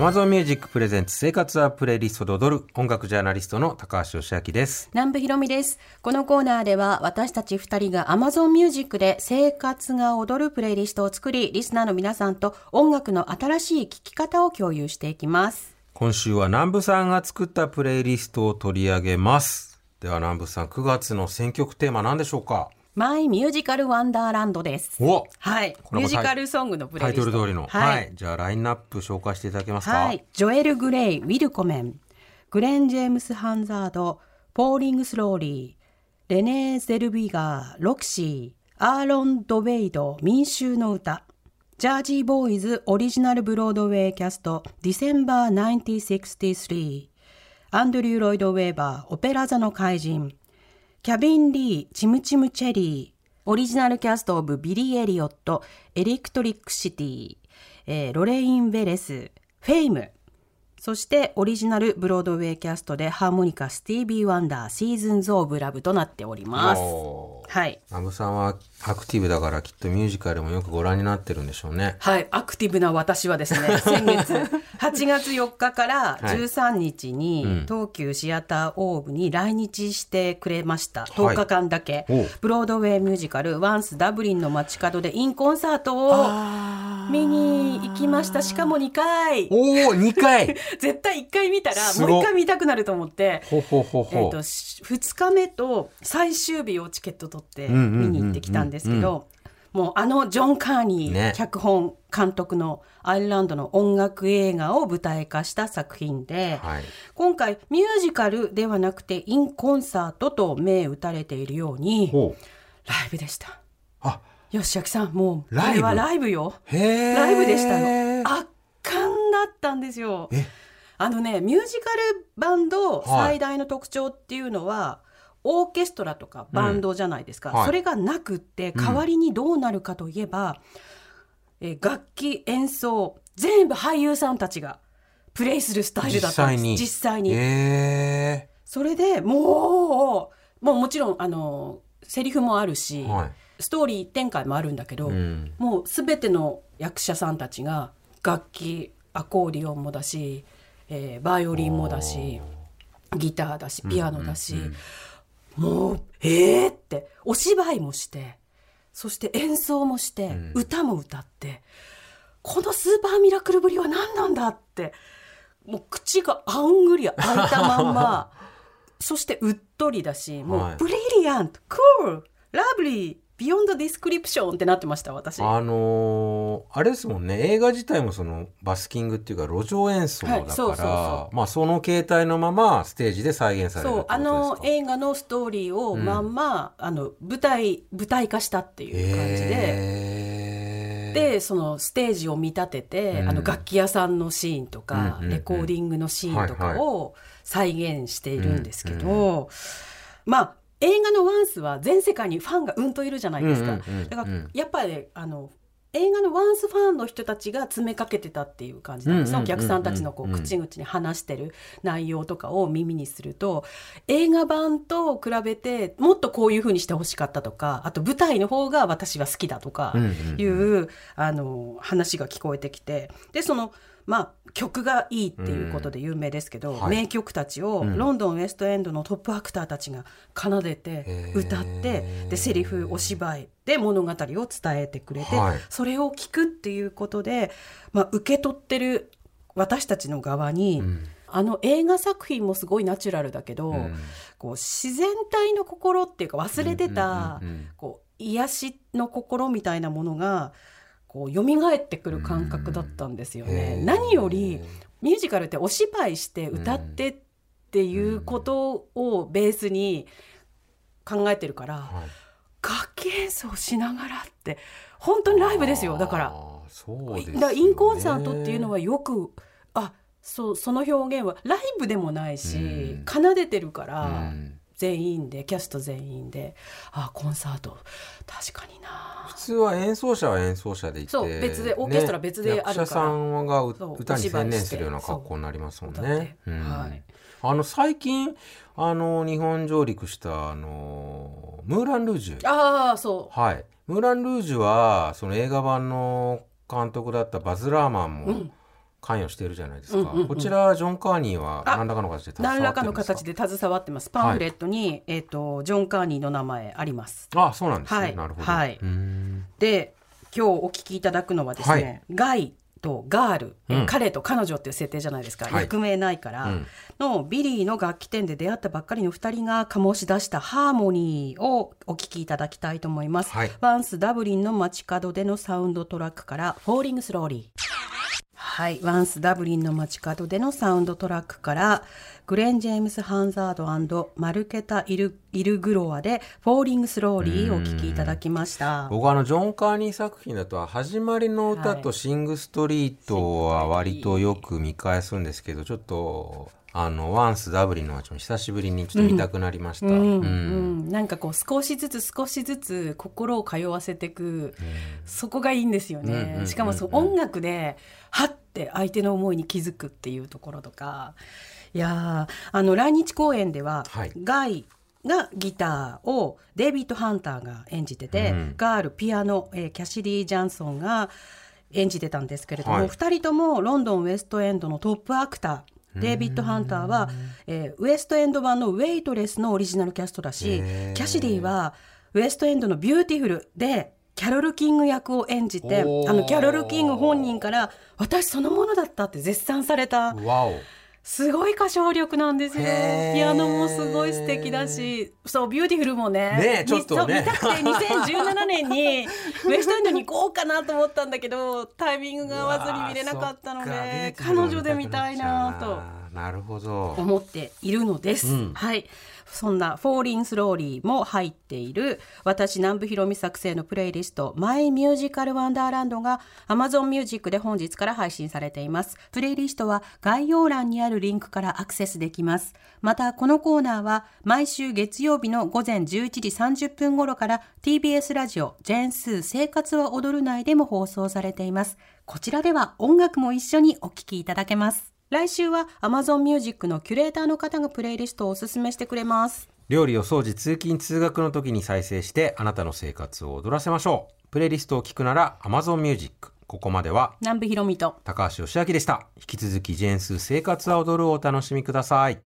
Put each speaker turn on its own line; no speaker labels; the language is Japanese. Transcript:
Amazon Music プレゼンツ生活はプレイリストで踊る音楽ジャーナリストの高橋義明です。
南部ひろみです。このコーナーでは私たち二人が Amazon Music で生活が踊るプレイリストを作り、リスナーの皆さんと音楽の新しい聴き方を共有していきます。
今週は南部さんが作ったプレイリストを取り上げます。では南部さん、9月の選曲テーマ何でしょうか？
マイミュージカルワンダーランドです。
お
はい。ミュージカルソングのプレ
タイ
イリスト。
トル通りの。
はい。
じゃあラインナップ紹介していただけますか？
はい。ジョエル・グレイ、ウィルコメン、グレン・ジェームス・ハンザード、ポーリング・スローリー、レネー・ゼルビガー、ロクシー、アーロン・ドウェイド、民衆の歌、ジャージー・ボーイズ・オリジナル・ブロードウェイキャスト、ディセンバー1963、アンドリュー・ロイド・ウェーバー、オペラ座の怪人、キャビン・リー、チムチム・チェリー、Original Cast of Billy Elliot、Electricity、えーロレイン・ベレス、 Fame、そしてオリジナルブロードウェイキャストでハーモニカスティービー・ワンダー Seasons of Love となっております。はい。
南部さんはアクティブだからきっとミュージカルもよくご覧になってるんでしょうね。
はい、アクティブな私はですね、先月8月4日から
はい
13日に、
うん
東急シアターオーブに来日してくれました。
はい
10日間だけ、
おう
ブロードウェイミュージカル、 Once ダブリンの街角でインコンサートを見に行きました。しかも2回。
おお2回
絶対1回見たらもう1回見たくなると思って。
ほほほほ。
えー、とし2日目と最終日をチケット取って見に行ってきたんですけど、もうあのジョン・カーニ
ね
ー脚本監督のアイルランドの音楽映画を舞台化した作品で、
はい。
今回ミュージカルではなくてインコンサートと銘打たれているように。ライブでした。
あ、
よしあきさんもうこ
ライブ？
れはライブよ。ライブでしたよ。圧巻だったんですよ
え。
あのねミュージカルバンド
はい
最大の特徴っていうのは、オーケストラとかバンドじゃないですか、
うん。はい。
それがなくって代わりにどうなるかといえば、えー楽器演奏全部俳優さんたちがプレイするスタイルだったんです。実際に。
へえ。
それでもうもうもちろんあのセリフもあるし、
はい。
ストーリー展開もあるんだけど、
うん。
もう全ての役者さんたちが楽器アコーディオンもだし、えーバイオリンもだしギターだしピアノだし、もうえーってお芝居もしてそして演奏もして、
ん。
歌も歌ってこのスーパーミラクルぶりは何なんだってもう口があんぐり開いたまんま そしてうっとりだしもう、
はい。
Brilliant cool lovely beyond description ってなってました私。
あのーあれですもんね。映画自体もそのバスキングっていうか路上演奏だから、
はいそうそうそ
まあその形態のままステージで再現されるってこと
そうあの
ですか
映画のストーリーをまんま、あの舞台舞台化したっていう感じで。
へー。
でそのステージを見立てて、
うん。
あの楽器屋さんのシーンとか、
うんうんうん。
レコーディングのシーンと
はい
かを再現しているんですけど、まあ映画の「ワンス」は全世界にファンがうんといるじゃないですか、だからやっぱりあの映画のワンスファンの人たちが詰めかけてたっていう感じなんです、お客さんたちのこう口々に話してる内容とかを耳にすると。映画版と比べてもっとこういう風にしてほしかったとかあと舞台の方が私は好きだとかいう、あの話が聞こえてきて。でそのまあ曲がいいっていうことで有名ですけど、
はい。
名曲たちを
うん。
ロンドンウエストエンドのトップアクターたちが奏でて歌ってでセリフお芝居で物語を伝えてくれて、
はい。
それを聞くっていうことで、まあ、受け取ってる私たちの側に、
うん。
あの映画作品もすごいナチュラルだけど、
うん。
こう自然体の心っていうか忘れてた、
うんうんうんうん。
こう癒しの心みたいなものがこう蘇ってくる感覚だったんですよね。何よりミュージカルってお芝居して歌ってっていうことをベースに考えてるから、
はい。
楽器演奏しながらって本当にライブですよ。だから。
そうです
だからインコンサートっていうのはよくあそうその表現はライブでもないし、
うん。
奏でてるから、
うん
全員でキャスト全員であコンサート確かにな。
普通は演奏者は演奏者でいて
そう別でオーケストラ別であるから。
役者さんが歌に専念するような格好になりますもんね。うん。
はい。
あの最近あの日本上陸したあのムーラン・ルージュ。
ああそ
はい。ムーラン・ルージュはその映画版の監督だったバズ・ラーマンも、
う、うん、
関与しているじゃないですか、こちらジョン・カーニーは何らかの形で
何らかの形で携わってます。パンフレットに、はい、えーと、ジョン・カーニーの名前あります。
あそうなんですね、
はい、
なるほど、
はい、で今日お聞きいただくのはですね、ガイとガール、うん、彼と彼女っていう設定じゃないですか、はい、役名ないから、うん、のビリーの楽器店で出会ったばっかりの2人が醸し出したハーモニーをお聞きいただきたいと思います、はい、 ONCE ダブリンの街角でのサウンドトラックから「Falling Slowly」はい、 ONCE ダブリンの街角でのサウンドトラックからグレン・ジェームス・ハンサード、マルケタ・イルイルグロヴァで「Falling Slowly」をお聴きいただきました。
僕あのジョン・カーニー作品だと「始まりの歌」と「シング・ストリート」は割とよく見返すんですけどちょっとあのワンスダブリンの街も久しぶりにちょっと見たくなりました、うん。うん。
うん、なんかこう少しずつ少しずつ心を通わせていく、そこがいいんですよね、しかもそう音楽ではって相手の思いに気づくっていうところとか。いやあの来日公演では、はい、ガイがギターをデイビッド・ハンターが演じてて、ガールピアノ、えー、キャシディ・ジャンソンが演じてたんですけれども、はい、2人ともロンドンウエストエンドのトップアクター。デイビッド・ハンターは、えー、ウエストエンド版のウェイトレスのオリジナルキャストだし、キャシディはウエストエンドのビューティフルでキャロル・キング役を演じてあのキャロル・キング本人から私そのものだったって絶賛された。すごい歌唱力なんですよ。ピアノもすごい素敵だし、そう、ビューティフルもね。
ねちょっとね。
見たくて2017年 にウエストエンドに行こうかなと思ったんだけど、タイミングが合わずに見れなかったので、彼女で見たいなと。
なるほど。
思っているのです。うん、はい。そんな「Falling Slowly も入っている私南部ひろみ作成のプレイリスト「マイミュージカルワンダーランドが Amazon Music で本日から配信されています。プレイリストは概要欄にあるリンクからアクセスできます。またこのコーナーは毎週月曜日の午前11時30分頃から TBS ラジオジェンスー生活は踊る内でも放送されています。こちらでは音楽も一緒にお聴きいただけます。来週は Amazon Music のキュレーターの方がプレイリストをおすすめしてくれます。
料理を掃除通勤通学の時に再生してあなたの生活を踊らせましょう。プレイリストを聞くなら Amazon Music ここまでは
南部ひろみと。
高橋義明でした。引き続きジェーンス生活は踊るをお楽しみください